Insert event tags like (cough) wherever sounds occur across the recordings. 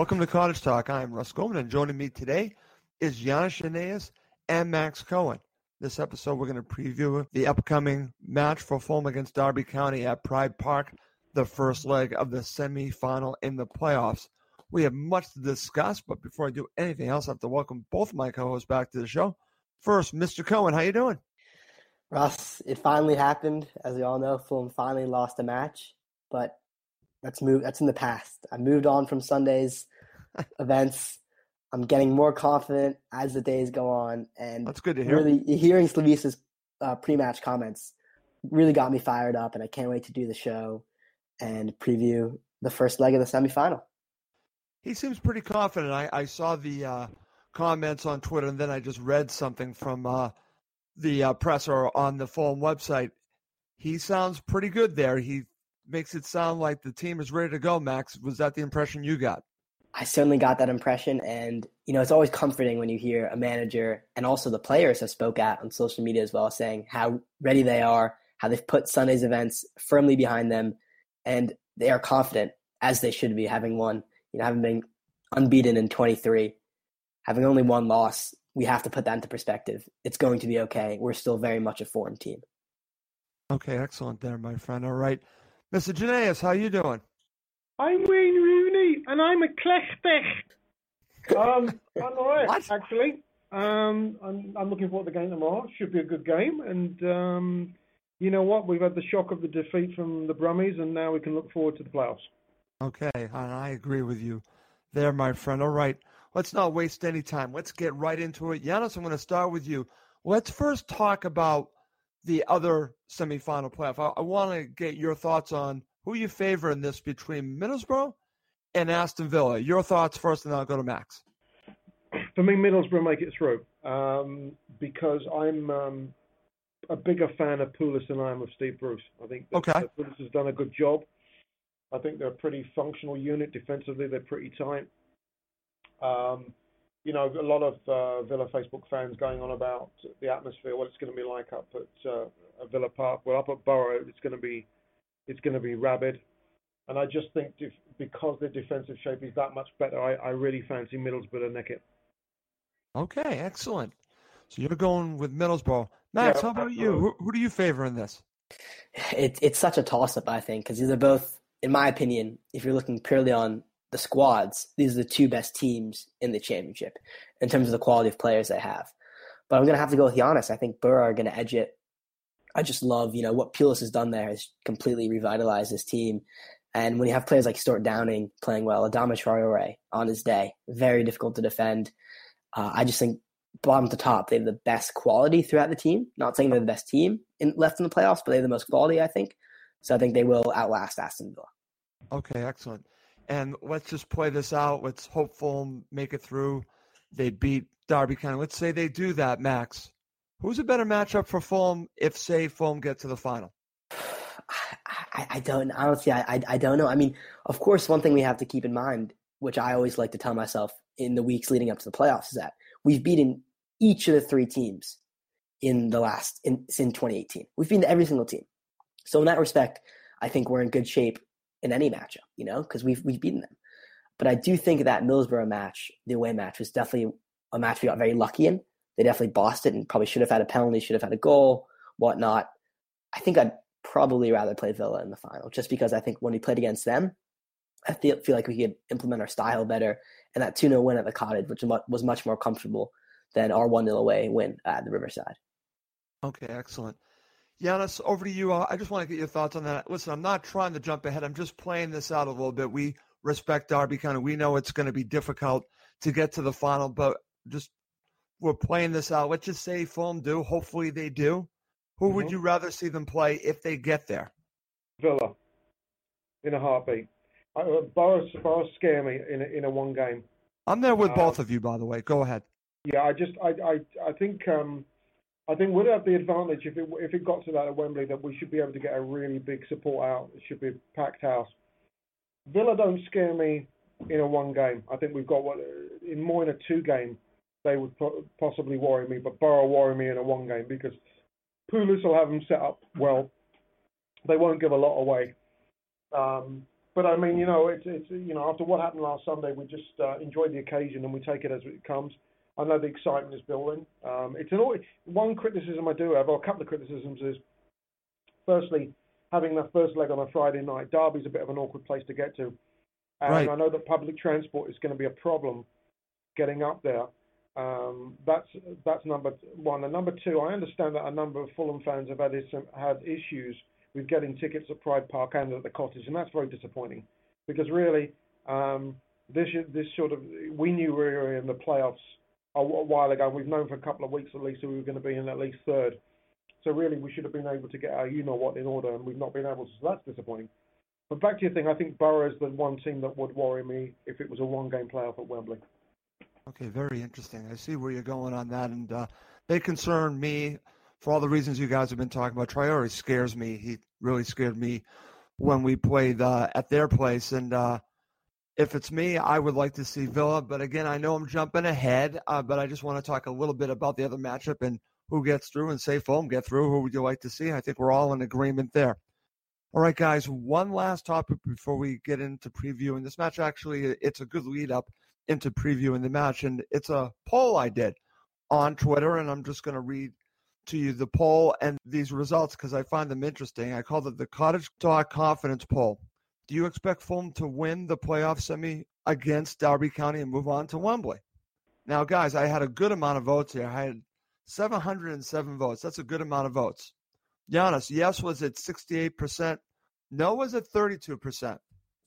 Welcome to Cottage Talk. I'm Russ Goldman, and joining me today is Giannis Janaeus and Max Cohen. This episode, we're going to preview the upcoming match for Fulham against Derby County at Pride Park, the first leg of the semifinal in the playoffs. We have much to discuss, but before I do anything else, I have to welcome both my co-hosts back to the show. First, Mr. Cohen, how are you doing? Russ, it finally happened. As we all know, Fulham finally lost a match, but that's moved. That's in the past. I moved on from Sunday's (laughs) events. I'm getting more confident as the days go on, and that's good to hear. Really, hearing Slavisa's uh, pre-match comments really got me fired up, and I can't wait to do the show and preview the first leg of the semifinal. He seems pretty confident. I, I saw the uh, comments on Twitter, and then I just read something from uh, the uh, presser on the Fulham website. He sounds pretty good there. He makes it sound like the team is ready to go, Max. Was that the impression you got? I certainly got that impression. And, you know, it's always comforting when you hear a manager and also the players have spoke out on social media as well, saying how ready they are, how they've put Sunday's events firmly behind them, and they are confident, as they should be, having won, you know, having been unbeaten in 23, having only one loss. We have to put that into perspective. It's going to be okay. We're still very much a form team. Okay, excellent there, my friend. All right. Mr. Janaeus, how are you doing? I'm Wayne Rooney, and I'm a Klechtech. Um, (laughs) I'm all right, What? actually. Um, I'm, I'm looking forward to the game tomorrow. Should be a good game. And um, you know what? We've had the shock of the defeat from the Brummies, and now we can look forward to the playoffs. Okay, and I agree with you there, my friend. All right, let's not waste any time. Let's get right into it. Giannis, I'm going to start with you. Let's first talk about the other semifinal playoff. I, I want to get your thoughts on who you favor in this between Middlesbrough and Aston Villa. Your thoughts first, and then I'll go to Max. For me, Middlesbrough make it through um, because I'm um, a bigger fan of Pulis than I am of Steve Bruce. I think that, Okay. that Pulis has done a good job. I think they're a pretty functional unit defensively. They're pretty tight. Um, you know, a lot of uh, Villa Facebook fans going on about the atmosphere, what it's going to be like up at uh, at Villa Park. Well, up at Borough, it's going to be it's going to be rabid. And I just think def- because their defensive shape is that much better, I, I really fancy Middlesbrough to neck it. Okay, excellent. So you're going with Middlesbrough. Max, Yeah, how about you? Who, who do you favor in this? It's it's such a toss up, I think, because these are both, in my opinion, if you're looking purely on the squads, these are the two best teams in the championship in terms of the quality of players they have. But I'm gonna have to go with Giannis. I think Burr are gonna edge it. I just love, you know, what Pulis has done there has completely revitalized this team. And when you have players like Stewart Downing playing well, Adama Traore on his day, very difficult to defend. Uh, I just think bottom to top, they have the best quality throughout the team. Not saying they're the best team in, left in the playoffs, but they have the most quality, I think. So I think they will outlast Aston Villa. Okay, excellent. And let's just play this out. Let's hope Fulham make it through. They beat Derby County. Let's say they do that, Max. Who's a better matchup for Fulham if, say, Fulham get to the final? I, I don't honestly. I, I don't know. I mean, of course, one thing we have to keep in mind, which I always like to tell myself in the weeks leading up to the playoffs, is that we've beaten each of the three teams in the last in, in 2018. We've beaten every single team. So in that respect, I think we're in good shape in any matchup, you know, because we've we've beaten them. But I do think that Middlesbrough match, the away match, was definitely a match we got very lucky in. They definitely bossed it and probably should have had a penalty, should have had a goal, whatnot. I think I'd probably rather play Villa in the final, just because I think when we played against them, I feel, feel like we could implement our style better. And that 2 0 win at the Cottage, which was much more comfortable than our 1 0 away win at the Riverside. Okay, excellent. Giannis, over to you. I just want to get your thoughts on that. Listen, I'm not trying to jump ahead. I'm just playing this out a little bit. We respect Derby County. We know it's going to be difficult to get to the final, but just we're playing this out. Let's just say Fulham do. Hopefully they do. Who mm-hmm. would you rather see them play if they get there? Villa, in a heartbeat. Uh, Borough, Borough scare me in a, in a one game. I'm there with uh, both of you, by the way. Go ahead. Yeah, I just I I, I think um, I think we'd have the advantage if it if it got to that at Wembley that we should be able to get a really big support out. It should be a packed house. Villa don't scare me in a one game. I think we've got what in more in a two game they would possibly worry me, but Borough worry me in a one game because Pulis will have them set up well. They won't give a lot away. Um, but I mean, you know, it's it's you know after what happened last Sunday, we just uh, enjoyed the occasion and we take it as it comes. I know the excitement is building. Um, it's an one criticism I do have, or a couple of criticisms is, firstly, having that first leg on a Friday night. Derby's a bit of an awkward place to get to, and right. I know that public transport is going to be a problem getting up there. Um, that's that's number one. And number two, I understand that a number of Fulham fans have had some, had issues with getting tickets at Pride Park and at the Cottage, and that's very disappointing because really. Um, this this sort of we knew we were in the playoffs a while ago. We've known for a couple of weeks at least that we were going to be in at least third. So really, we should have been able to get our you know what in order, and we've not been able to. So that's disappointing. But back to your thing, I think Borough is the one team that would worry me if it was a one-game playoff at Wembley. Okay, very interesting. I see where you're going on that, and uh, they concern me for all the reasons you guys have been talking about. Traore scares me. He really scared me when we played uh, at their place, and uh, if it's me, I would like to see Villa. But again, I know I'm jumping ahead, uh, but I just want to talk a little bit about the other matchup and who gets through and say Fulham get through. Who would you like to see? I think we're all in agreement there. All right, guys, one last topic before we get into previewing this match. Actually, it's a good lead up into previewing the match, and it's a poll I did on Twitter, and I'm just going to read to you the poll and these results because I find them interesting. I called it the Cottage Talk Confidence Poll. Do you expect Fulham to win the playoff semi against Derby County and move on to Wembley? Now, guys, I had a good amount of votes here. I had 707 votes. That's a good amount of votes. Giannis, yes was at 68%. No was at 32%.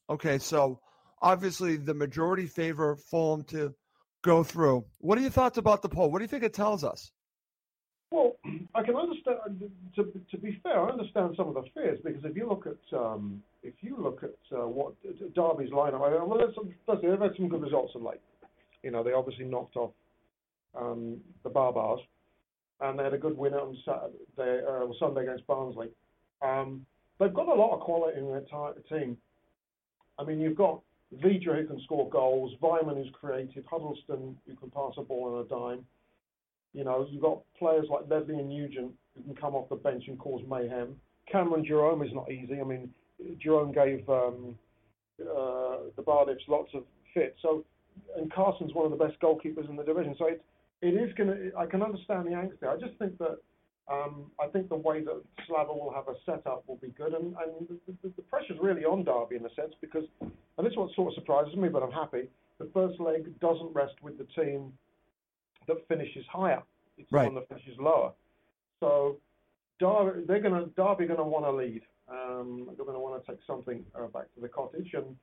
Okay, so obviously the majority favor Fulham to go through. What are your thoughts about the poll? What do you think it tells us? I can understand. To, to be fair, I understand some of the fears because if you look at um, if you look at uh, what Derby's lineup, well, they've had some good results of late. You know, they obviously knocked off um, the Barbars, and they had a good win on Saturday, uh, Sunday against Barnsley. Um, they've got a lot of quality in their t- team. I mean, you've got Vydra who can score goals, Weimann who's creative, Huddlestone who can pass a ball on a dime. You know, you've got players like Ledley and Nugent who can come off the bench and cause mayhem. Cameron Jerome is not easy. I mean, Jerome gave um, uh, the Bardiffs lots of fits. So, and Carson's one of the best goalkeepers in the division. So it it is going to. I can understand the angst there. I just think that um, I think the way that Slava will have a setup will be good, and, and the, the, the pressure's really on Derby in a sense because, and this is what sort of surprises me, but I'm happy. The first leg doesn't rest with the team that finishes higher. It's right. the one that finishes lower. So Derby, they're going to Derby going to want to lead. Um, they're going to want to take something uh, back to the cottage, and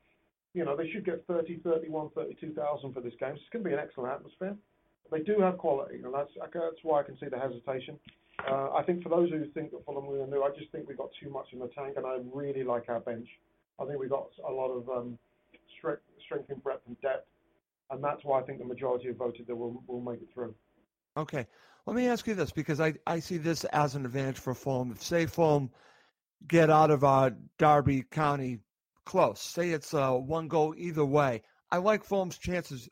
you know they should get 30, 31, 32,000 for this game. So it's going to be an excellent atmosphere. They do have quality, and that's that's why I can see the hesitation. Uh, I think for those who think that Fulham will do, I just think we've got too much in the tank, and I really like our bench. I think we've got a lot of um, strength, strength in breadth and depth, and that's why I think the majority have voted that we'll, we'll make it through. Okay. Let me ask you this because I, I see this as an advantage for Fulham. If, say, Fulham get out of uh, Derby County close, say it's uh, one goal either way, I like Fulham's chances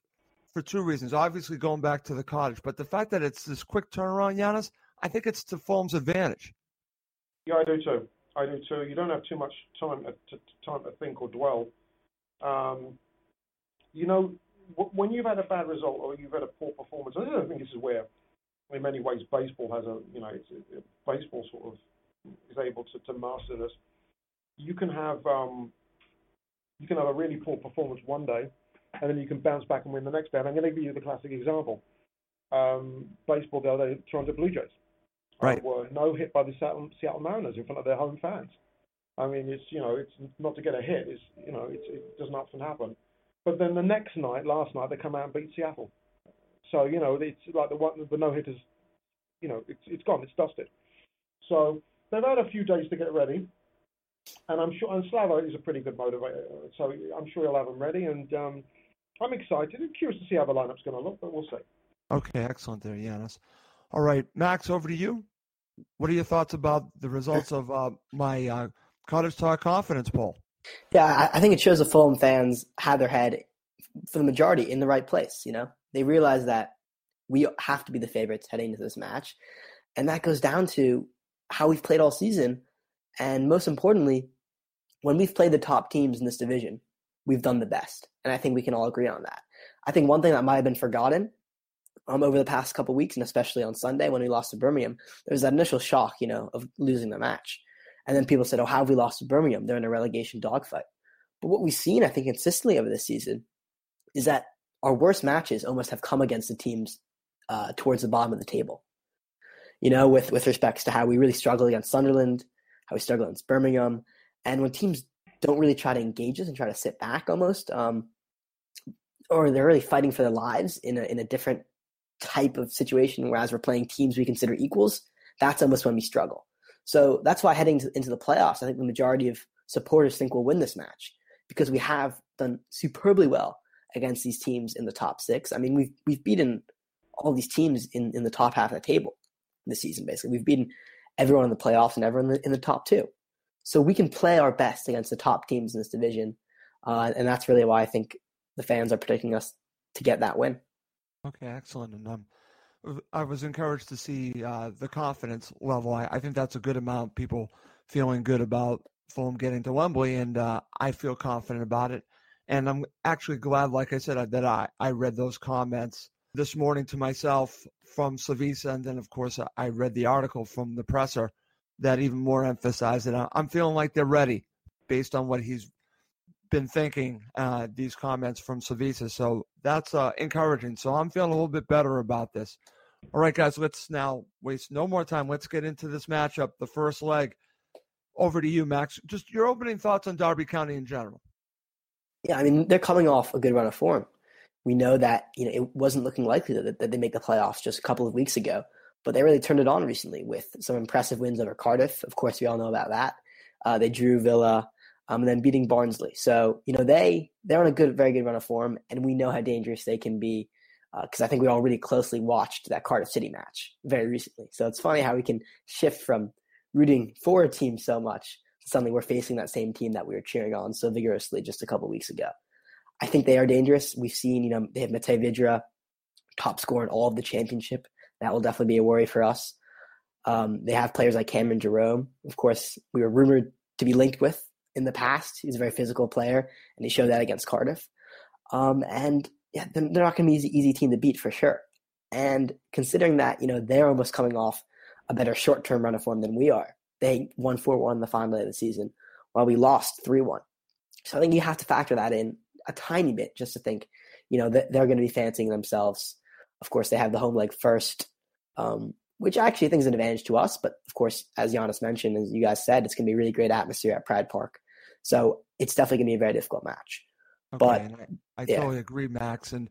for two reasons. Obviously, going back to the cottage, but the fact that it's this quick turnaround, Giannis, I think it's to Fulham's advantage. Yeah, I do too. I do too. You don't have too much time to, time to think or dwell. Um, you know, when you've had a bad result or you've had a poor performance, I don't think this is where, in many ways, baseball has a you know, it's, it, baseball sort of is able to, to master this. You can have um, you can have a really poor performance one day, and then you can bounce back and win the next day. And I'm going to give you the classic example. Um, baseball the other day, Toronto Blue Jays right. were no hit by the Seattle, Seattle Mariners in front of their home fans. I mean, it's you know, it's not to get a hit. It's you know, it's, it doesn't often happen. But then the next night, last night, they come out and beat Seattle. So you know, it's like the one the no hitters. You know, it's it's gone. It's dusted. So they've had a few days to get ready, and I'm sure and Slavo is a pretty good motivator. So I'm sure he'll have them ready, and um, I'm excited. I'm curious to see how the lineup's going to look, but we'll see. Okay, excellent there, Giannis. All right, Max, over to you. What are your thoughts about the results of uh, my uh, Cottage Talk confidence poll? Yeah, I think it shows the Fulham fans have their head, for the majority, in the right place. You know, they realize that we have to be the favorites heading into this match, and that goes down to how we've played all season, and most importantly, when we've played the top teams in this division, we've done the best, and I think we can all agree on that. I think one thing that might have been forgotten um, over the past couple weeks, and especially on Sunday when we lost to Birmingham, there was that initial shock, you know, of losing the match. And then people said, "Oh, how have we lost to Birmingham? They're in a relegation dogfight." But what we've seen, I think, consistently over this season, is that our worst matches almost have come against the teams uh, towards the bottom of the table. You know, with with respects to how we really struggle against Sunderland, how we struggle against Birmingham, and when teams don't really try to engage us and try to sit back almost, um, or they're really fighting for their lives in a in a different type of situation, whereas we're playing teams we consider equals, that's almost when we struggle. So that's why heading to, into the playoffs, I think the majority of supporters think we'll win this match because we have done superbly well against these teams in the top six. I mean, we've we've beaten all these teams in, in the top half of the table this season. Basically, we've beaten everyone in the playoffs and everyone in the, in the top two. So we can play our best against the top teams in this division, uh, and that's really why I think the fans are predicting us to get that win. Okay, excellent. And um, I was encouraged to see uh, the confidence level. I, I, think that's a good amount. People feeling good about Fulham getting to Wembley, and uh, I feel confident about it. And I'm actually glad, like I said, that I, I read those comments this morning to myself from Slavisa, and then of course I read the article from the presser that even more emphasized it. I'm feeling like they're ready based on what he's been thinking uh, these comments from Slavisa. So that's uh, encouraging. So I'm feeling a little bit better about this. All right, guys, let's now waste no more time. Let's get into this matchup, the first leg. Over to you, Max. Just your opening thoughts on Derby County in general. Yeah, I mean, they're coming off a good run of form. We know that you know it wasn't looking likely that, that they make the playoffs just a couple of weeks ago, but they really turned it on recently with some impressive wins over Cardiff. Of course, we all know about that. Uh, they drew Villa um, and then beating Barnsley. So you know they they're on a good, very good run of form, and we know how dangerous they can be because uh, I think we all really closely watched that Cardiff City match very recently. So it's funny how we can shift from rooting for a team so much to something we're facing that same team that we were cheering on so vigorously just a couple weeks ago. I think they are dangerous. We've seen, you know, they have Matej Vydra, top scorer in all of the championship. That will definitely be a worry for us. Um, they have players like Cameron Jerome. Of course, we were rumored to be linked with in the past. He's a very physical player, and he showed that against Cardiff. Um, and yeah, they're not going to be easy, easy team to beat for sure. And considering that, you know, they're almost coming off a better short term run of form than we are. They won 4 1 the final of the season, while we lost 3 1. So I think you have to factor that in a tiny bit just to think, you know, that they're going to be fancying themselves. Of course, they have the home leg first, um, which I actually think is an advantage to us. But of course, as Giannis mentioned, as you guys said, it's going to be a really great atmosphere at Pride Park. So it's definitely going to be a very difficult match. Okay, but I, I yeah. totally agree, Max. And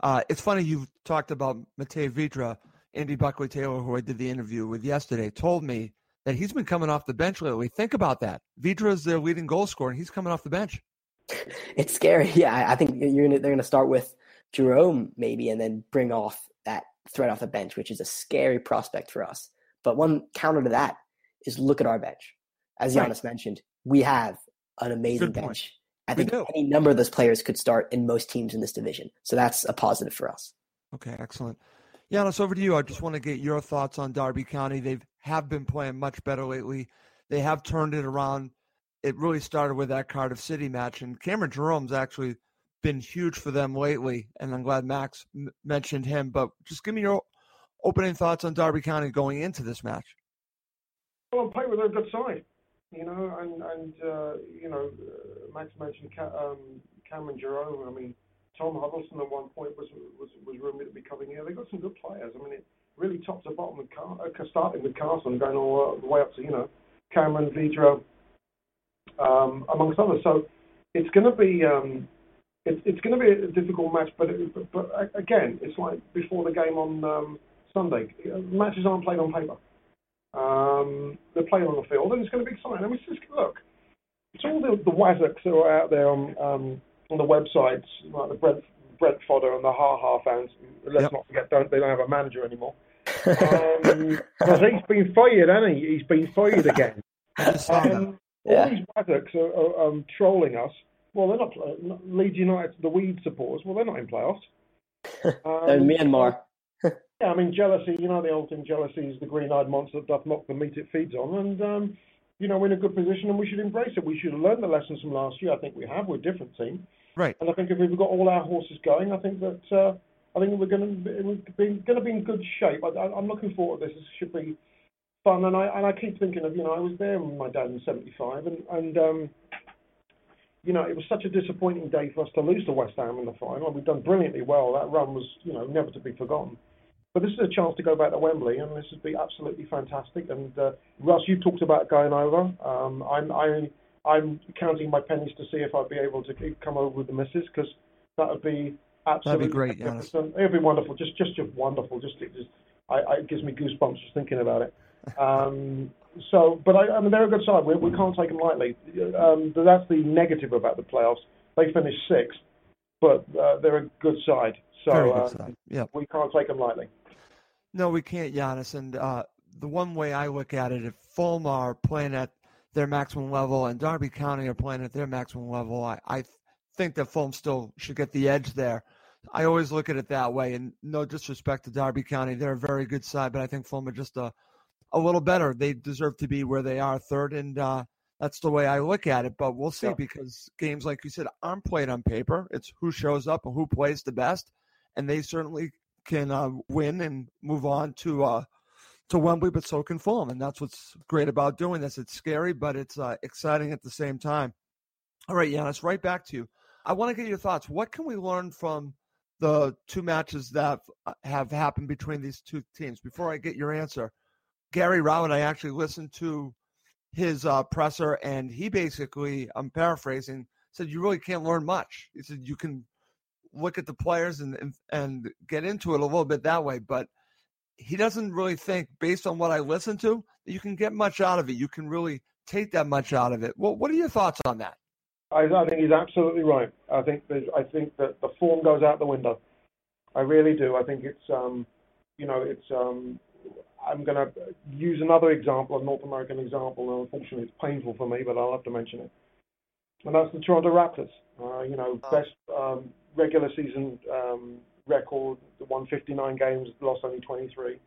uh, it's funny you talked about Matej Vydra. Andy Buckley Taylor, who I did the interview with yesterday, told me that he's been coming off the bench lately. Think about that. Vydra is their leading goal scorer, and he's coming off the bench. It's scary. (laughs) Yeah, I think you're gonna, they're going to start with Jerome maybe, and then bring off that threat off the bench, which is a scary prospect for us. But one counter to that is look at our bench. As Giannis right. mentioned, we have an amazing bench. I think any number of those players could start in most teams in this division. So that's a positive for us. Okay, excellent. Giannis, over to you. I just want to get your thoughts on Derby County. They have been playing much better lately. They have turned it around. It really started with that Cardiff City match, and Cameron Jerome's actually been huge for them lately. And I'm glad Max m- mentioned him. But just give me your opening thoughts on Derby County going into this match. Well, on paper, they're a good side, you know, and and uh, you know, uh, Max mentioned um, Cameron Jerome. I mean, Tom Huddlestone at one point was was was rumored to be coming here. They got some good players. I mean, it really top to bottom with Car- uh, starting with Carson, going all the way up to you know Cameron Vydra, um, amongst others. So it's going to be um, it's it's going to be a difficult match. But, it, but but again, it's like before the game on um, Sunday. Matches aren't played on paper. Um, they're played on the field, and it's going to be exciting. I mean, it's just look. It's all the the Wazzocks that are out there on um, on the websites, like the Brent, Brent Fodder and the Ha Ha fans. Let's yep. not forget, don't they don't have a manager anymore. (laughs) um, he's been fired, hasn't he? He's been fired again. um, yeah. All these Wazzocks are, are um, trolling us. Well, they're not, not Leeds United, the Weed supporters. Well, they're not in playoffs. (laughs) Um, Myanmar. (laughs) yeah, I mean jealousy. You know the old thing: jealousy is the green-eyed monster that doth mock the meat it feeds on. And um, you know we're in a good position, and we should embrace it. We should have learned the lessons from last year. I think we have. We're a different team. Right. And I think if we've got all our horses going, I think that uh, I think we're going to be going to be in good shape. I, am looking forward to this. This should be fun. And I and I keep thinking of you know I was there with my dad in '75, and and um, you know it was such a disappointing day for us to lose to West Ham in the final. We've done brilliantly well. That run was you know never to be forgotten. But this is a chance to go back to Wembley, and this would be absolutely fantastic. And uh, Russ, you talked about going over. Um, I'm I I'm counting my pennies to see if I'd be able to come over with the missus because that would be absolutely That'd be great. Yes. It'd be wonderful. Just just just wonderful. Just it just I, I, it gives me goosebumps just thinking about it. Um, so, but I, I mean, they're a good side. We, we can't take them lightly. Um, that's the negative about the playoffs. They finished sixth, but uh, they're a good side. So Very good uh, side. Yeah. we can't take them lightly. No, we can't, Giannis. And uh, the one way I look at it, if Fulham are playing at their maximum level and Derby County are playing at their maximum level, I, I think that Fulham still should get the edge there. I always look at it that way. And no disrespect to Derby County, they're a very good side, but I think Fulham are just a a little better. They deserve to be where they are, third, and uh, that's the way I look at it. But we'll see yeah. because games, like you said, aren't played on paper. It's who shows up and who plays the best, and they certainly can uh, win and move on to uh, to Wembley, but so can Fulham, and that's what's great about doing this. It's scary, but it's uh, exciting at the same time. All right, Giannis, right back to you. I want to get your thoughts. What can we learn from the two matches that have happened between these two teams? Before I get your answer, Gary Rowett, I actually listened to his uh, presser, and he basically, I'm paraphrasing, said you really can't learn much. He said you can look at the players and, and, and get into it a little bit that way, but he doesn't really think, based on what I listened to, that you can get much out of it. You can really take that much out of it. Well, what are your thoughts on that? I, I think he's absolutely right. I think I think that the form goes out the window. I really do. I think it's um, you know it's um, I'm going to use another example, a North American example. And unfortunately, it's painful for me, but I'll have to mention it. And that's the Toronto Raptors. Uh, you know, oh. best um, regular season um, record, the 159 games, lost only 23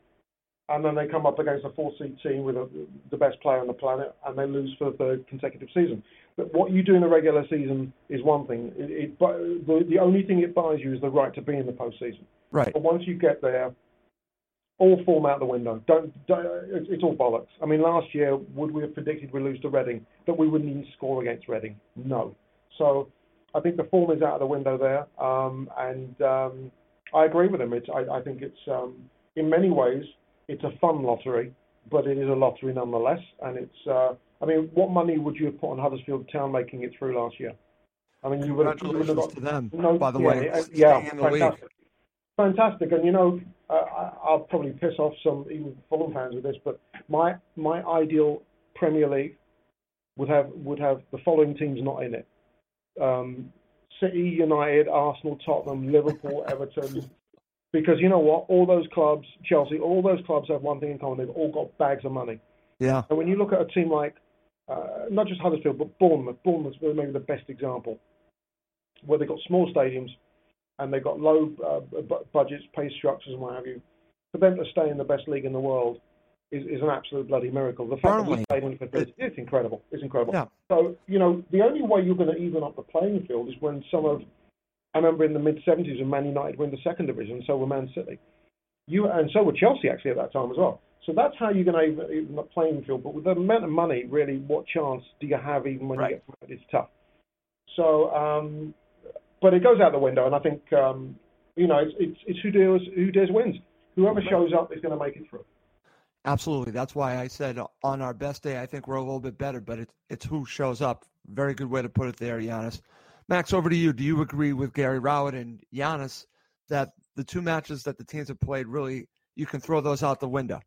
and then they come up against a four-seed team with a, the best player on the planet, and they lose for the third consecutive season. But what you do in the regular season is one thing. It, it, the, the only thing it buys you is the right to be in the postseason. Right. But once you get there, all form out the window. Don't, don't it's, it's all bollocks. I mean, last year, would we have predicted we'd lose to Reading that we wouldn't even score against Reading? No. So I think the form is out of the window there, um, and um, I agree with him. It's, I, I think it's um, in many ways it's a fun lottery, but it is a lottery nonetheless. And it's, uh, I mean, what money would you have put on Huddersfield Town making it through last year? I mean, you would have, you would have got to them. No, by the yeah, way, yeah, fantastic, fantastic. And you know, uh, I'll probably piss off some even Fulham fans with this, but my my ideal Premier League would have would have the following teams not in it: um, City, United, Arsenal, Tottenham, Liverpool, (laughs) Everton. Because you know what? All those clubs, Chelsea, all those clubs have one thing in common. They've all got bags of money. Yeah. And when you look at a team like, uh, not just Huddersfield, but Bournemouth, Bournemouth's maybe the best example, where they've got small stadiums and they've got low uh, budgets, pay structures, and what have you. For them to stay in the best league in the world is, is an absolute bloody miracle. The fact that we played it, it's incredible. It's incredible. Yeah. So, you know, the only way you're going to even up the playing field is when some of, I remember in the mid 70s when Man United were in the second division, so were Man City. You And so were Chelsea actually at that time as well. So that's how you're going to even, even the playing field. But with the amount of money, really, what chance do you have even when Right. you get promoted? It's tough. So, um, but it goes out the window, and I think um, you know it's, it's it's who dares who dares wins. Whoever shows up is going to make it through. Absolutely. That's why I said on our best day, I think we're a little bit better, but it's it's who shows up. Very good way to put it there, Giannis. Max, over to you. Do you agree with Gary Rowett and Giannis that the two matches that the teams have played really you can throw those out the window?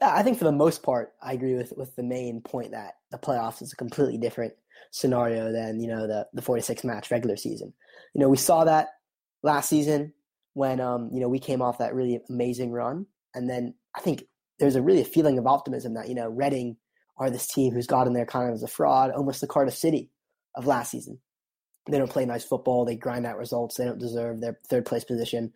Yeah, I think for the most part, I agree with with the main point that the playoffs is a completely different scenario than you know the the 46 match regular season. You know, we saw that last season when um you know we came off that really amazing run, and then I think there's a really a feeling of optimism that you know Reading are this team who's gotten there kind of as a fraud, almost the Cardiff City of last season. They don't play nice football. They grind out results. They don't deserve their third place position.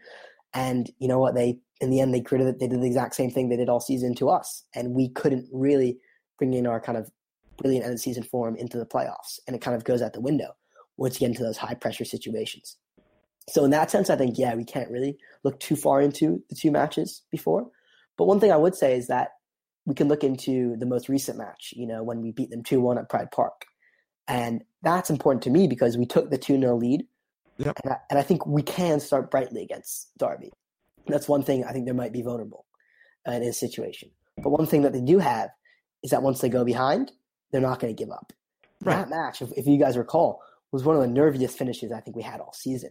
And you know what? They in the end they created they did the exact same thing they did all season to us, and we couldn't really bring in our kind of brilliant end of season form into the playoffs, and it kind of goes out the window once you get into those high pressure situations. So in that sense, I think yeah, we can't really look too far into the two matches before. But one thing I would say is that we can look into the most recent match, you know, when we beat them 2 1 at Pride Park. And that's important to me because we took the 2 0 lead. Yep. And, I, and I think we can start brightly against Derby. That's one thing I think they might be vulnerable uh, in his situation. But one thing that they do have is that once they go behind, they're not going to give up. Right. That match, if, if you guys recall, was one of the nerviest finishes I think we had all season.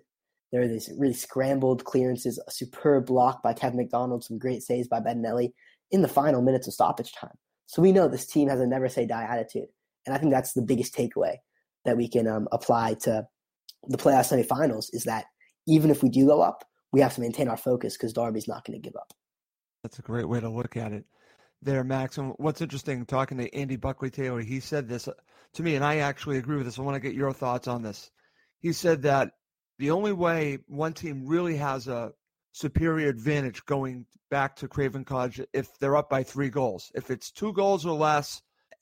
There were these really scrambled clearances, a superb block by Kevin McDonald, some great saves by Bettinelli in the final minutes of stoppage time. So we know this team has a never say die attitude. And I think that's the biggest takeaway that we can um, apply to the playoff semifinals is that even if we do go up, we have to maintain our focus because Derby's not going to give up. That's a great way to look at it there, Max. And what's interesting, talking to Andy Buckley Taylor, he said this to me, and I actually agree with this. I want to get your thoughts on this. He said that the only way one team really has a superior advantage going back to Craven Cottage if they're up by three goals. If it's two goals or less,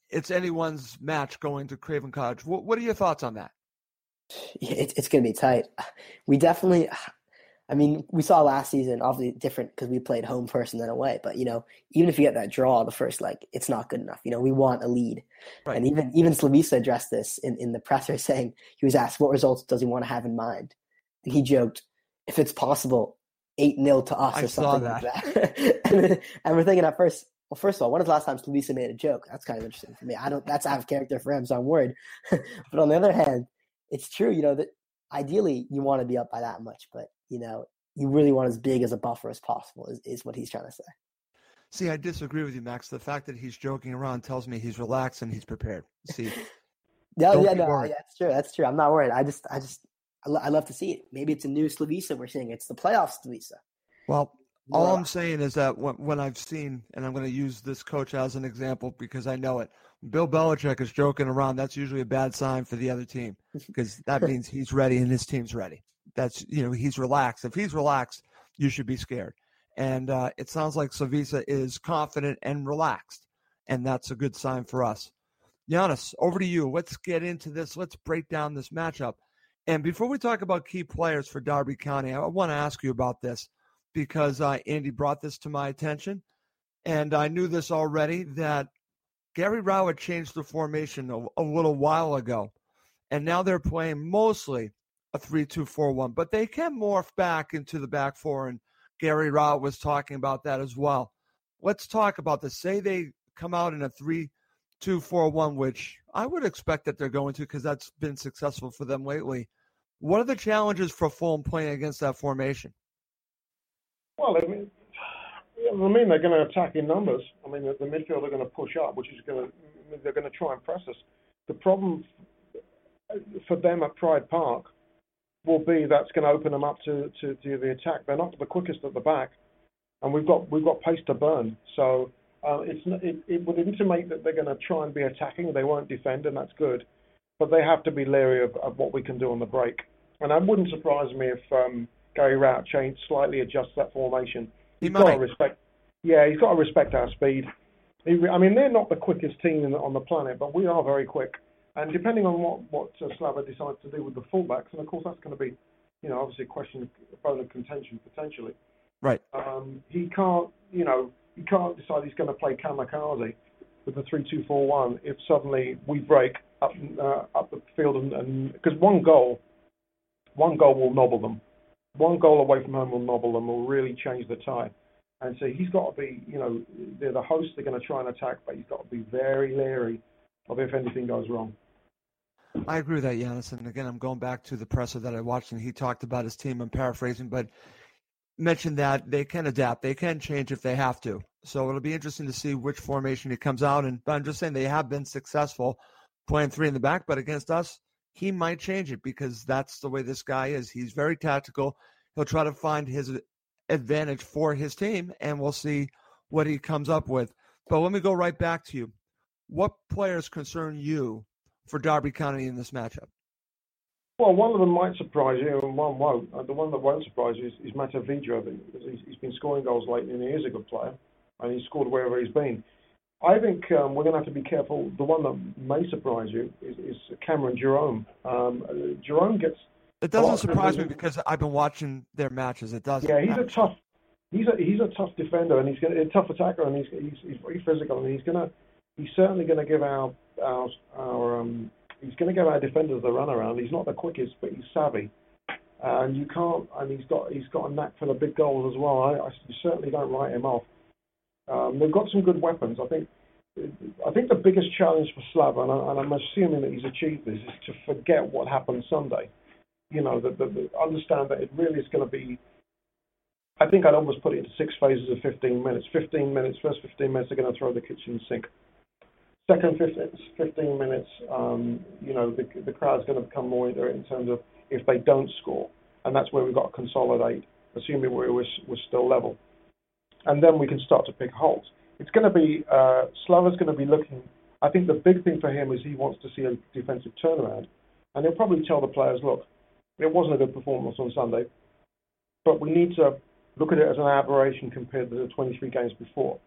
it's anyone's match going to Craven Cottage. What, what are your thoughts on that? It, it's going to be tight. We definitely, I mean, we saw last season, obviously different because we played home first and then away. But you know, even if you get that draw the first like it's not good enough. You know, we want a lead. Right. And even even Slavisa addressed this in, in the presser, (laughs) saying he was asked what results does he want to have in mind, and he joked, "If it's possible, eight 0 to us I or something like that." (laughs) and, and we're thinking at first, well, first of all, when was the last time Slavisa made a joke? That's kind of interesting for me. I don't. That's out of character for him, so I'm worried. (laughs) but on the other hand, it's true. You know that ideally you want to be up by that much, but you know you really want as big as a buffer as possible. Is, is what he's trying to say. See, I disagree with you, Max. The fact that he's joking around tells me he's relaxed and he's prepared. See, (laughs) Yeah, Don't yeah, no, worried. that's true. That's true. I'm not worried. I just, I just, I, lo- I love to see it. Maybe it's a new Slavisa we're seeing. It's the playoffs Slavisa. well, all I'm saying is that when, when I've seen, and I'm going to use this coach as an example because I know it. Bill Belichick is joking around. That's usually a bad sign for the other team (laughs) because that means he's ready and his team's ready. That's you know he's relaxed. If he's relaxed, you should be scared. And uh, it sounds like Slavisa is confident and relaxed, and that's a good sign for us. Giannis, over to you. Let's get into this. Let's break down this matchup. And before we talk about key players for Derby County, I want to ask you about this because uh, Andy brought this to my attention, and I knew this already that Gary Rowett changed the formation a, a little while ago, and now they're playing mostly a three-two-four-one, but they can morph back into the back four, and Gary Rowett was talking about that as well. Let's talk about this. Say they come out in a three-two-four-one, which I would expect that they're going to because that's been successful for them lately. What are the challenges for Fulham playing against that formation? Well, I mean, I mean they're going to attack in numbers. I mean, the, the midfield are going to push up, which is going to they're going to try and press us. The problem uh, for them at Pride Park will be that's going to open them up to, to, to the attack. They're not the quickest at the back, and we've got we've got pace to burn. So uh, it's it, it would intimate that they're going to try and be attacking. They won't defend, and that's good. But they have to be leery of, of what we can do on the break. And it wouldn't surprise me if um, Gary Rowett change slightly adjusts that formation. He He's might. got to respect. Yeah, he's got to respect our speed. He, I mean, they're not the quickest team on the planet, but we are very quick. And depending on what what uh, Slava decides to do with the fullbacks, and of course that's going to be, you know, obviously a question, a bone of contention potentially. Right. Um, he can't, you know, he can't decide he's going to play kamikaze with the three-two-four-one if suddenly we break up uh, up the field and because one goal, one goal will nobble them. One goal away from home will nobble them, will really change the tide. And so he's got to be, you know, they're the hosts. They're going to try and attack, but he's got to be very leery of if anything goes wrong. I agree with that, Giannis. And again, I'm going back to the presser that I watched, and he talked about his team. I'm paraphrasing, but mentioned that they can adapt, they can change if they have to. So it'll be interesting to see which formation he comes out. But I'm just saying they have been successful playing three in the back, but against us, he might change it because that's the way this guy is. He's very tactical. He'll try to find his advantage for his team, and we'll see what he comes up with. But let me go right back to you. What players concern you for Derby County in this matchup? Well, one of them might surprise you, and one won't. Uh, the one that won't surprise you is, is Mata because he's, he's been scoring goals lately, and he is a good player, and he's scored wherever he's been. I think um, we're going to have to be careful. The one that may surprise you is, is Cameron Jerome. Um, Jerome gets. It doesn't surprise me because I've been watching their matches. It doesn't. Yeah, he's a tough. He's a he's a tough defender, and he's gonna, a tough attacker, and he's he's, he's very physical, and he's gonna he's certainly gonna give our our our um he's gonna give our defenders the runaround. He's not the quickest, but he's savvy, and you can't. And he's got he's got a knack for the big goals as well. I, I certainly don't write him off. Um, they've got some good weapons. I think. I think the biggest challenge for Slava, and, I, I'm assuming that he's achieved this, is to forget what happened Sunday. You know, that, that, that understand that it really is going to be I think I'd almost put it into six phases of 15 minutes. 15 minutes, first 15 minutes, they're going to throw the kitchen sink. Second 15, 15 minutes, um, you know, the, the crowd's going to become more into it in terms of if they don't score. And that's where we've got to consolidate, assuming we're, we're, still level. And then we can start to pick holes. It's going to be, uh, Slava's going to be looking, I think the big thing for him is he wants to see a defensive turnaround. And he'll probably tell the players, look, it wasn't a good performance on Sunday, but we need to look at it as an aberration compared to the 23 games before.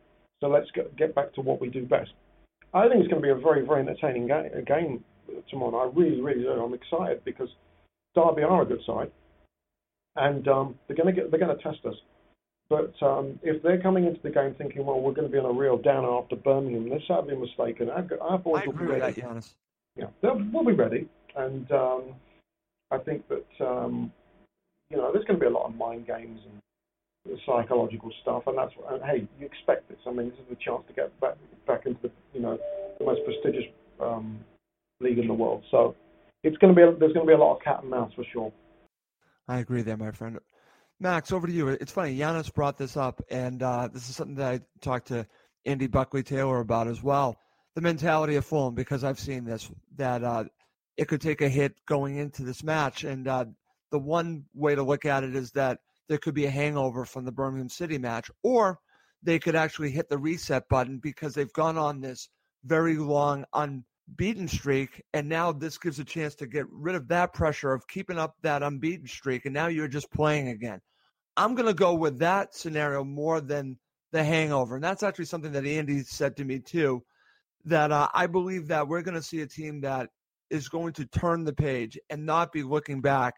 So let's get, get back to what we do best. I think it's going to be a very, very entertaining game, game tomorrow. I really, really do. I'm excited because Derby are a good side, and um, they're going to get they're going to test us. But um, if they're coming into the game thinking, well, we're going to be on a real downer after Birmingham, they're sadly mistaken. Our, our boys I will be agree with ready. that. Yeah, they'll, we'll be ready, and um, I think that um, you know there's going to be a lot of mind games and psychological stuff, and that's and hey, you expect this. I mean, this is the chance to get back back into the you know the most prestigious um, league in the world. So it's going to be a, there's going to be a lot of cat and mouse for sure. I agree there, my friend. Max, over to you. It's funny, Giannis brought this up, and uh, this is something that I talked to Andy Buckley Taylor about as well. The mentality of Fulham, because I've seen this, that uh, it could take a hit going into this match. And uh, the one way to look at it is that there could be a hangover from the Birmingham City match, or they could actually hit the reset button because they've gone on this very long unbeaten streak, and now this gives a chance to get rid of that pressure of keeping up that unbeaten streak, and now you're just playing again. I'm going to go with that scenario more than the hangover, and that's actually something that Andy said to me too. That uh, I believe that we're going to see a team that is going to turn the page and not be looking back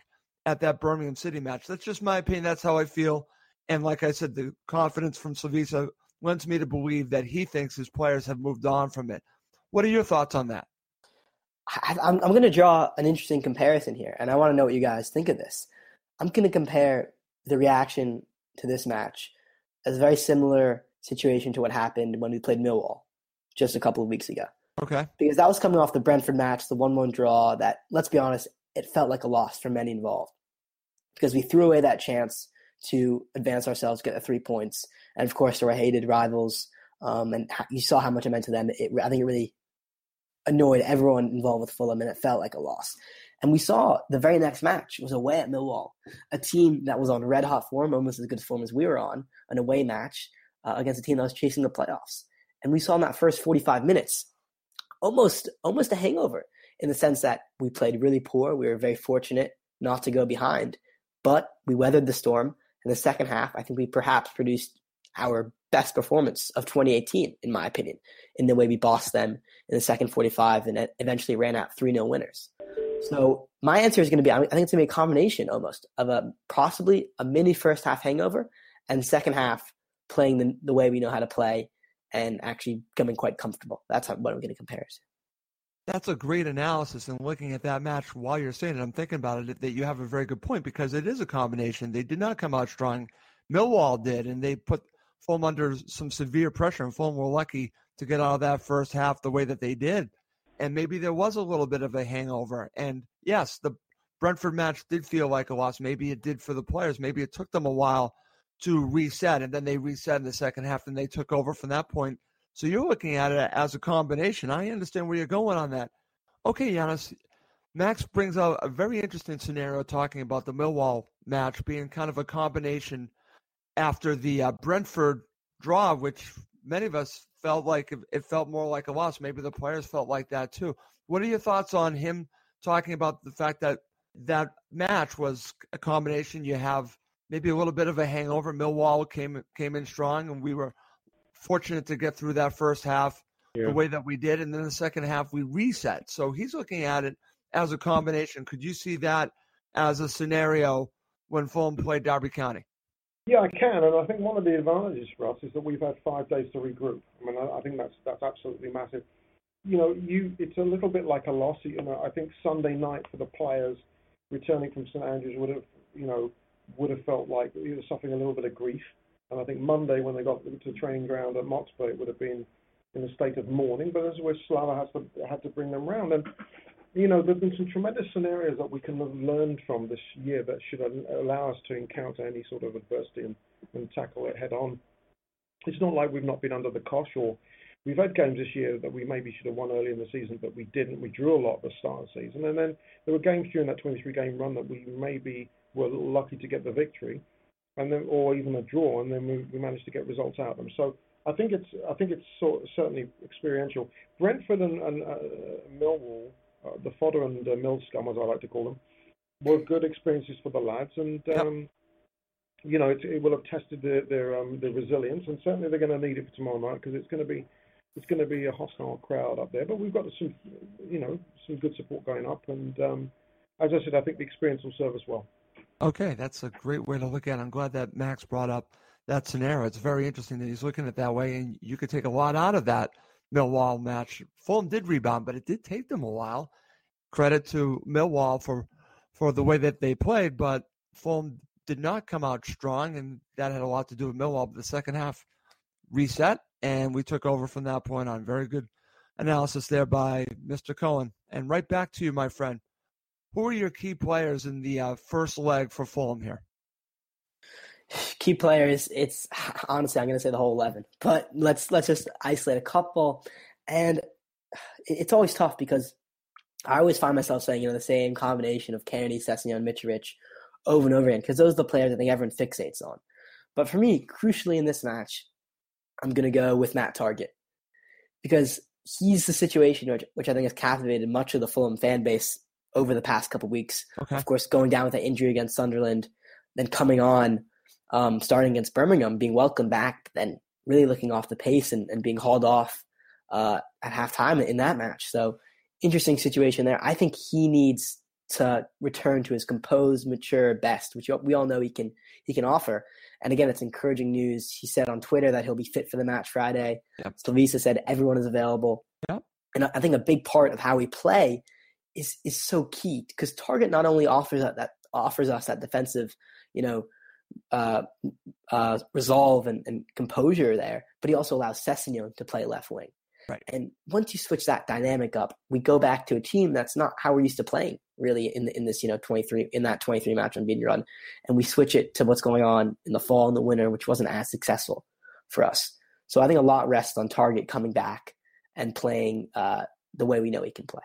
at that Birmingham City match. That's just my opinion. That's how I feel. And like I said, the confidence from Slavisa lends me to believe that he thinks his players have moved on from it. What are your thoughts on that? I, I'm, I'm going to draw an interesting comparison here, and I want to know what you guys think of this. I'm going to compare the reaction to this match as a very similar situation to what happened when we played Millwall just a couple of weeks ago. Okay. Because that was coming off the Brentford match, the 1 1 draw, that, let's be honest, it felt like a loss for many involved. Because we threw away that chance to advance ourselves, get the three points. And of course, there were hated rivals. Um, and you saw how much it meant to them. It, I think it really annoyed everyone involved with Fulham, and it felt like a loss. And we saw the very next match was away at Millwall, a team that was on red hot form, almost as good form as we were on, an away match uh, against a team that was chasing the playoffs. And we saw in that first 45 minutes almost almost a hangover in the sense that we played really poor. We were very fortunate not to go behind, but we weathered the storm. In the second half, I think we perhaps produced our best performance of 2018, in my opinion, in the way we bossed them in the second 45 and eventually ran out 3 0 winners. So my answer is going to be I think it's going to be a combination almost of a possibly a mini first half hangover and second half playing the, the way we know how to play and actually becoming quite comfortable. That's how, what I'm going to compare it to. That's a great analysis. And looking at that match while you're saying it, I'm thinking about it that you have a very good point because it is a combination. They did not come out strong. Millwall did, and they put Fulham under some severe pressure, and Fulham were lucky to get out of that first half the way that they did. And maybe there was a little bit of a hangover. And yes, the Brentford match did feel like a loss. Maybe it did for the players. Maybe it took them a while to reset, and then they reset in the second half, and they took over from that point. So you're looking at it as a combination. I understand where you're going on that. Okay, Giannis, Max brings up a very interesting scenario talking about the Millwall match being kind of a combination after the uh, Brentford draw, which many of us felt like it felt more like a loss. Maybe the players felt like that too. What are your thoughts on him talking about the fact that that match was a combination? You have maybe a little bit of a hangover. Millwall came came in strong, and we were fortunate to get through that first half yeah. the way that we did, and then the second half we reset. So he's looking at it as a combination. Could you see that as a scenario when Fulham played Derby County? Yeah, I can, and I think one of the advantages for us is that we've had five days to regroup. I mean, I, I think that's that's absolutely massive. You know, you it's a little bit like a loss. You know, I think Sunday night for the players returning from St Andrews would have, you know, would have felt like he was suffering a little bit of grief. And I think Monday, when they got to the training ground at Motspur, it would have been in a state of mourning. But as we're Slava has to had to bring them round, and you know there've been some tremendous scenarios that we can have learned from this year that should allow us to encounter any sort of adversity and, and tackle it head on. It's not like we've not been under the cosh or we've had games this year that we maybe should have won early in the season, but we didn't. We drew a lot at the start of the season, and then there were games during that 23 game run that we maybe were lucky to get the victory, and then or even a draw, and then we, we managed to get results out of them. So I think it's I think it's sort, certainly experiential. Brentford and, and uh, Millwall, uh, the fodder and uh, mill scum as I like to call them, were good experiences for the lads, and um, yep. you know it, it, will have tested their their, um, their resilience, and certainly they're going to need it for tomorrow night because it's going to be it's going to be a hostile crowd up there. But we've got some you know some good support going up, and um, as I said, I think the experience will serve us well. Okay, that's a great way to look at it. I'm glad that Max brought up that scenario. It's very interesting that he's looking at that way, and you could take a lot out of that Millwall match. Fulham did rebound, but it did take them a while. Credit to Millwall for for the way that they played, but Fulham did not come out strong, and that had a lot to do with Millwall. But the second half reset, and we took over from that point on. Very good analysis there by Mr. Cohen. And right back to you, my friend. Who are your key players in the uh, first leg for Fulham here? Key players, it's (sighs) honestly I'm going to say the whole eleven, but let's let's just isolate a couple. And it's always tough because I always find myself saying you know the same combination of Cairney, Sessegnon, Mitrovic over and over again because those are the players I think everyone fixates on. But for me, crucially in this match, I'm going to go with Matt Targett because he's the situation which, which I think has captivated much of the Fulham fan base over the past couple weeks. Okay. Of course, going down with that injury against Sunderland, then coming on, um, starting against Birmingham, being welcomed back, then really looking off the pace and, and being hauled off uh, at halftime in that match. So interesting situation there. I think he needs to return to his composed, mature best, which we all know he can he can offer. And again, it's encouraging news. He said on Twitter that he'll be fit for the match Friday. Yep. Slavisa said everyone is available. Yep. And I think a big part of how we play is is so key because Targett not only offers that, that offers us that defensive, you know, uh, uh, resolve and, and, composure there, but he also allows Sessegnon to play left wing. Right. And once you switch that dynamic up, we go back to a team that's not how we're used to playing really in the, in this, you know, 23 in that 23 match on being run. And we switch it to what's going on in the fall and the winter, which wasn't as successful for us. So I think a lot rests on Targett coming back and playing uh, the way we know he can play.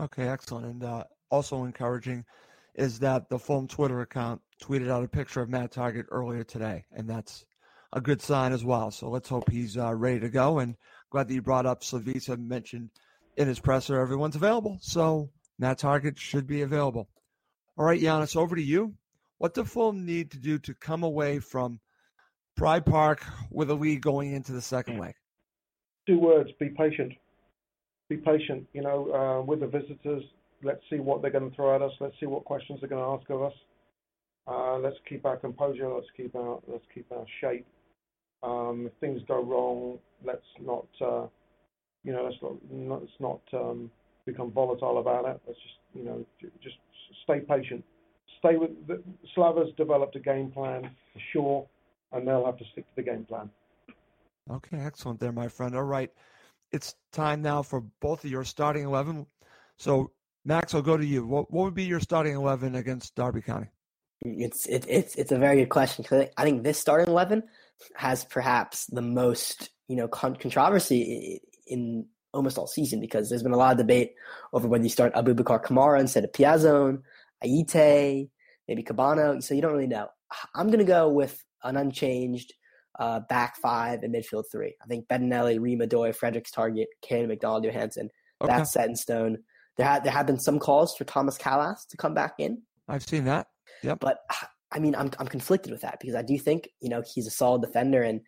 Okay, excellent. And uh, also encouraging is that the Fulham Twitter account tweeted out a picture of Matt Targett earlier today, and that's a good sign as well. So let's hope he's uh, ready to go. And glad that you brought up Slavisa mentioned in his presser everyone's available. So Matt Targett should be available. All right, Giannis, over to you. What do Fulham need to do to come away from Pride Park with a lead going into the second leg? Two words: be patient. Be patient. You know, uh, with the visitors, let's see what they're going to throw at us. Let's see what questions they're going to ask of us. Uh, let's keep our composure. Let's keep our let's keep our shape. Um, if things go wrong, let's not uh, you know let's not let's not um, become volatile about it. Let's just you know just stay patient. Stay with the Slava's developed a game plan for sure, and they'll have to stick to the game plan. Okay, excellent there, my friend. All right, it's time now for both of your starting eleven. So Max, I'll go to you. What what would be your starting eleven against Derby County? It's it, it's it's a very good question because I think this starting eleven has perhaps the most you know con- controversy in almost all season because there's been a lot of debate over whether you start Abubakar Kamara instead of Piazon, Ayité, maybe Kebano. So you don't really know. I'm going to go with an unchanged uh, back five and midfield three. I think Bettinelli, Ream Odoi, Fredericks Targett, Kane McDonald, Johansen. Okay. That's set in stone. There had there have been some calls for Thomas Kalas to come back in. I've seen that. Yep. But I mean, I'm I'm conflicted with that because I do think you know he's a solid defender, and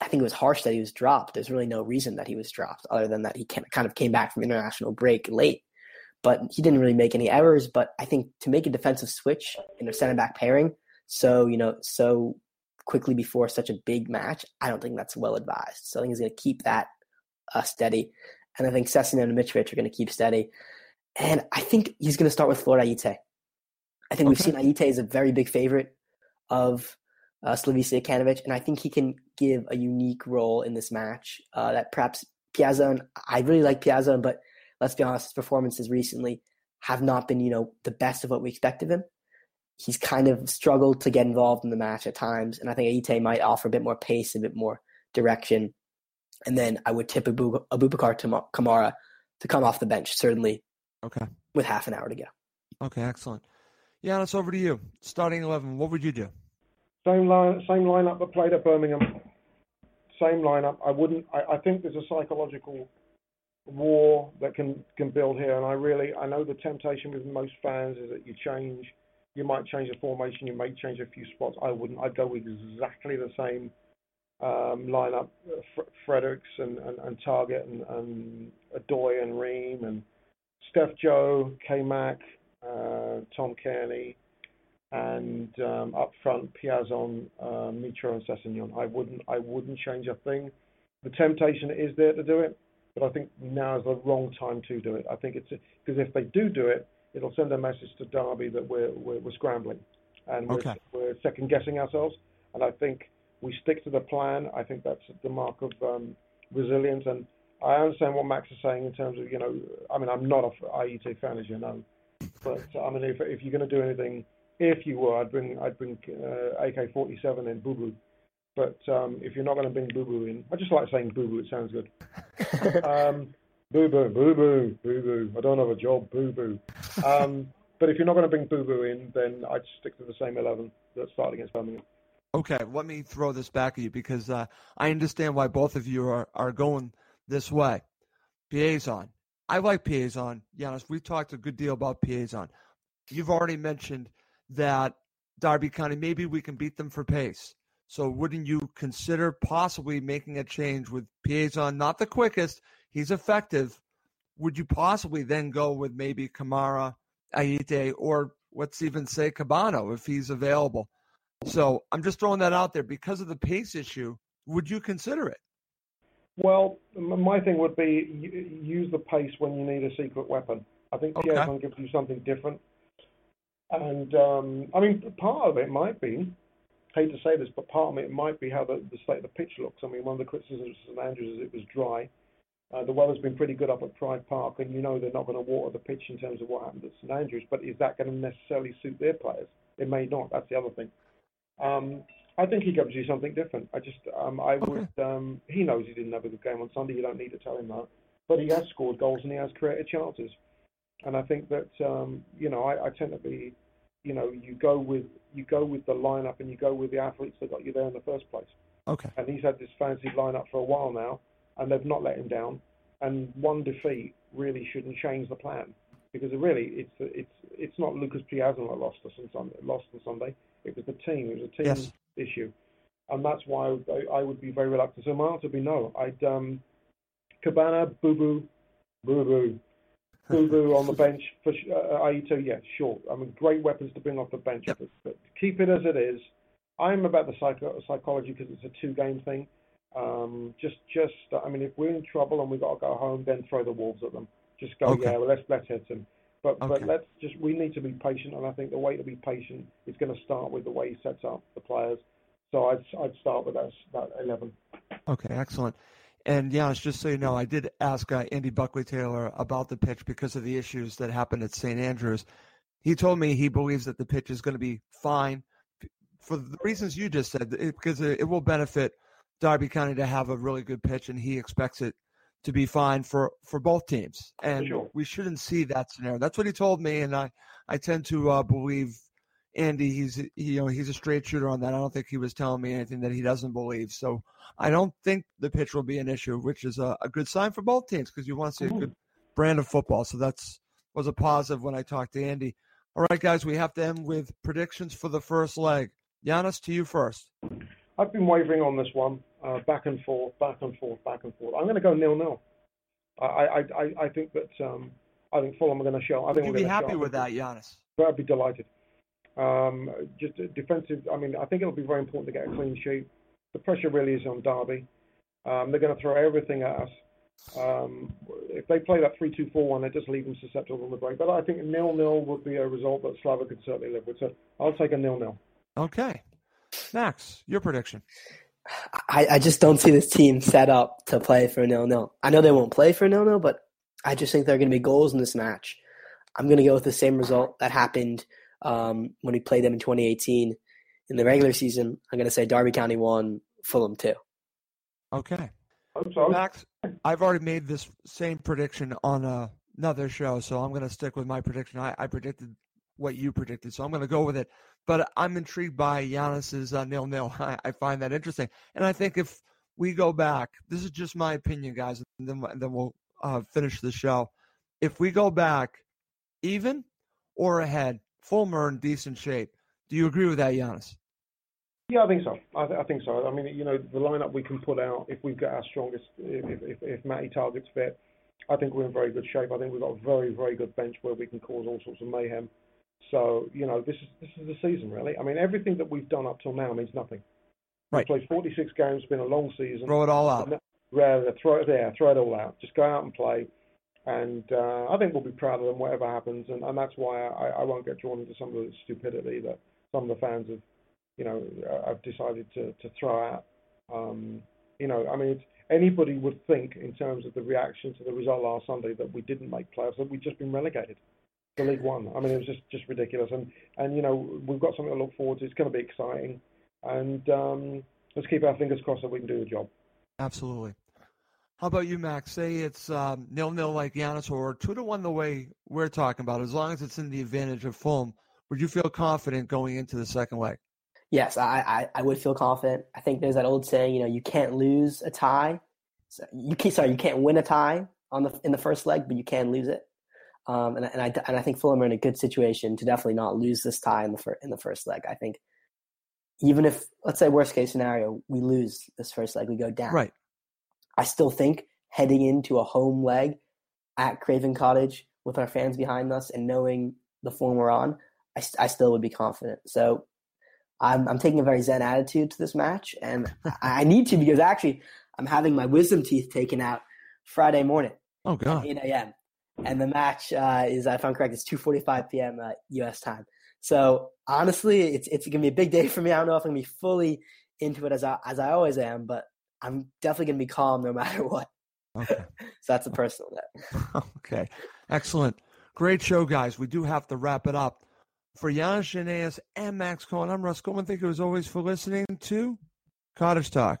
I think it was harsh that he was dropped. There's really no reason that he was dropped other than that he kind of came back from international break late. But he didn't really make any errors. But I think to make a defensive switch in a center back pairing, so you know, so quickly before such a big match, I don't think that's well advised. So I think he's going to keep that uh, steady, and I think Sessegnon and Mitrovic are going to keep steady. And I think he's going to start with Floyd Ayité. I think okay. we've seen Ayité is a very big favorite of uh, Slavisa Jokanovic, and I think he can give a unique role in this match uh, that perhaps Piazon, I really like Piazon, but let's be honest, his performances recently have not been, you know, the best of what we expect of him. He's kind of struggled to get involved in the match at times, and I think Ayité might offer a bit more pace, a bit more direction. And then I would tip Abu- Aboubakar Kamara to come off the bench, certainly. Okay. With half an hour to go. Okay, excellent. Yeah, it's over to you. Starting eleven, what would you do? Same line, same lineup that played at Birmingham. Same lineup. I wouldn't. I, I think there's a psychological war that can can build here, and I really I know the temptation with most fans is that you change. You might change the formation. You may change a few spots. I wouldn't. I'd go with exactly the same um, lineup: F- Fredericks and, and, and Targett and, and Odoi and Ream and Steph Joe, K Mac, uh, Tom Cairney, and um, up front Piazon, uh, Mitro, and Sessegnon. I wouldn't I wouldn't change a thing. The temptation is there to do it, but I think now is the wrong time to do it. I think it's because if they do do it, it'll send a message to Derby that we're we're, we're scrambling and we're, okay. we're second guessing ourselves. And I think we stick to the plan. I think that's the mark of um, resilience. And I understand what Max is saying in terms of you know. I mean, I'm not a IET fan, as you know. But I mean, if if you're going to do anything, if you were, I'd bring I'd bring uh, AK-47 in Boo Boo. But um, if you're not going to bring Boo Boo in, I just like saying Boo Boo. It sounds good. (laughs) um, boo Boo, Boo Boo, Boo Boo. I don't have a job, Boo Boo. Um, (laughs) but if you're not going to bring Boo Boo in, then I'd stick to the same 11 that started against Birmingham. Okay, let me throw this back at you because uh, I understand why both of you are, are going this way. Piazon, I like Piazon. Giannis, we've talked a good deal about Piazon. You've already mentioned that Derby County, maybe we can beat them for pace. So wouldn't you consider possibly making a change with Piazon? Not the quickest, he's effective. Would you possibly then go with maybe Kamara, Ayité, or let's even say Kebano if he's available? So I'm just throwing that out there because of the pace issue. Would you consider it? Well, my thing would be use the pace when you need a secret weapon. I think okay. Piazon gives you something different. And um, I mean, part of it might be, hate to say this, but part of it might be how the, the state of the pitch looks. I mean, one of the criticisms of St Andrews is it was dry. Uh, the weather's been pretty good up at Pride Park, and you know they're not going to water the pitch in terms of what happened at St Andrews. But is that going to necessarily suit their players? It may not. That's the other thing. Um, I think he gives you something different. I just, um, I okay. would. Um, he knows he didn't have a good game on Sunday. You don't need to tell him that. but he has scored goals and he has created chances. And I think that um, you know I, I tend to be, you know, you go with you go with the lineup and you go with the athletes that got you there in the first place. Okay. And he's had this fancy lineup for a while now, and they've not let him down. And one defeat really shouldn't change the plan because it really it's it's it's not Lucas Piazon that lost us on Sunday, lost on Sunday. It was the team. It was a team Yes. issue, and that's why I, I would be very reluctant. So my answer would be no. I'd um, Kebano, Boo Boo, Boo Boo, (laughs) Boo Boo on the bench for uh, Aito. Yeah, sure. I mean, great weapons to bring off the bench, Yep. but, but keep it as it is. I'm about the psycho- psychology because it's a two-game thing. Um, just, just. I mean, if we're in trouble and we've got to go home, then throw the wolves at them. Just go, Okay. yeah, well, let's let's hit them. But Okay. but let's just. We need to be patient, and I think the way to be patient is going to start with the way he sets up the players. So I'd I'd start with that that eleven. Okay, excellent. And Giannis, just so you know, I did ask uh, Andy Buckley Taylor about the pitch because of the issues that happened at St. Andrews. He told me he believes that the pitch is going to be fine for the reasons you just said, it- because it, it will benefit Derby County to have a really good pitch, and he expects it to be fine for, for both teams. And Sure. we shouldn't see that scenario. That's what he told me, and I, I tend to uh, believe Andy. He's he, you know he's a straight shooter on that. I don't think he was telling me anything that he doesn't believe. So I don't think the pitch will be an issue, which is a, a good sign for both teams because you want to see a Mhm. good brand of football. So that's was a positive when I talked to Andy. All right, guys, we have to end with predictions for the first leg. Giannis, to you first. I've been wavering on this one, uh, back and forth, back and forth, back and forth. I'm going to go nil nil. I, I, I, I think that um, I think Fulham are going to show. I think you we're be happy show. with that, Giannis? I'd be delighted. Um, just defensive. I mean, I think it'll be very important to get a clean sheet. The pressure really is on Derby. Um, they're going to throw everything at us. Um, if they play that three-two-four-one, they just leave them susceptible on the break. But I think nil-nil would be a result that Slava could certainly live with. So I'll take a nil-nil. Okay. Max, your prediction. I, I just don't see this team set up to play for a nil-nil. I know they won't play for a nil-nil, but I just think there are going to be goals in this match. I'm going to go with the same result that happened um, when we played them in 2018 in the regular season. I'm going to say Derby County won, Fulham two. Okay. Max, I've already made this same prediction on uh, another show, so I'm going to stick with my prediction. I, I predicted what you predicted, so I'm going to go with it. But I'm intrigued by Giannis's uh, nil nil. (laughs) I, I find that interesting, and I think if we go back, this is just my opinion, guys, and then then we'll uh, finish the show. If we go back, even or ahead, Fulham are in decent shape. Do you agree with that, Giannis? Yeah, I think so. I, th- I think so. I mean, you know, the lineup we can put out if we've got our strongest, if if, if Matty Targett's fit, I think we're in very good shape. I think we've got a very very good bench where we can cause all sorts of mayhem. So you know, this is this is the season really. I mean, everything that we've done up till now means nothing. Right. We've played 46 games, been a long season. Throw it all out. Rather throw it there, throw it all out. Just go out and play. And uh, I think we'll be proud of them, whatever happens. And, and that's why I, I won't get drawn into some of the stupidity that some of the fans have, you know, uh, have decided to, to throw out. Um, you know, I mean, anybody would think in terms of the reaction to the result last Sunday that we didn't make playoffs, that we'd just been relegated to League One. I mean, it was just, just ridiculous. And, and, you know, we've got something to look forward to. It's going to be exciting. And um, let's keep our fingers crossed that we can do the job. Absolutely. How about you, Max? Say it's um, nil nil like Giannis or two to one the way we're talking about. As long as it's in the advantage of Fulham, would you feel confident going into the second leg? Yes, I, I, I would feel confident. I think there's that old saying, you know, you can't lose a tie. So you can sorry, you can't win a tie on the in the first leg, but you can lose it. Um, and, and I and I think Fulham are in a good situation to definitely not lose this tie in the fir- in the first leg. I think even if let's say worst case scenario we lose this first leg, we go down. Right. I still think heading into a home leg at Craven Cottage with our fans behind us and knowing the form we're on, I, I still would be confident. So I'm, I'm taking a very zen attitude to this match, and I need to because actually I'm having my wisdom teeth taken out Friday morning, (laughs) Oh at God. 8 a.m. And the match uh, is, if I'm correct, it's 2:45 p.m. Uh, U.S. time. So honestly, it's it's gonna be a big day for me. I don't know if I'm gonna be fully into it as I as I always am, but I'm definitely gonna be calm no (laughs) matter what. Okay. (laughs) So that's a personal note. (laughs) okay. Excellent. Great show, guys. We do have to wrap it up. For Jan Janaeus and Max Cohen, I'm Russ Goldman. Thank you as always for listening to Cottage Talk.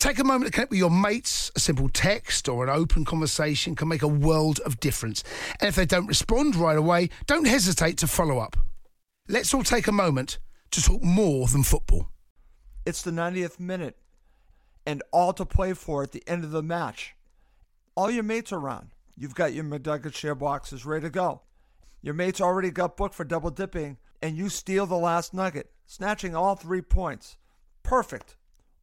Take a moment to connect with your mates. A simple text or an open conversation can make a world of difference. And if they don't respond right away, don't hesitate to follow up. Let's all take a moment to talk more than football. It's the 90th minute and all to play for at the end of the match. All your mates are around. You've got your McNugget share boxes ready to go. Your mates already got booked for double dipping, and you steal the last nugget, snatching all three points. Perfect.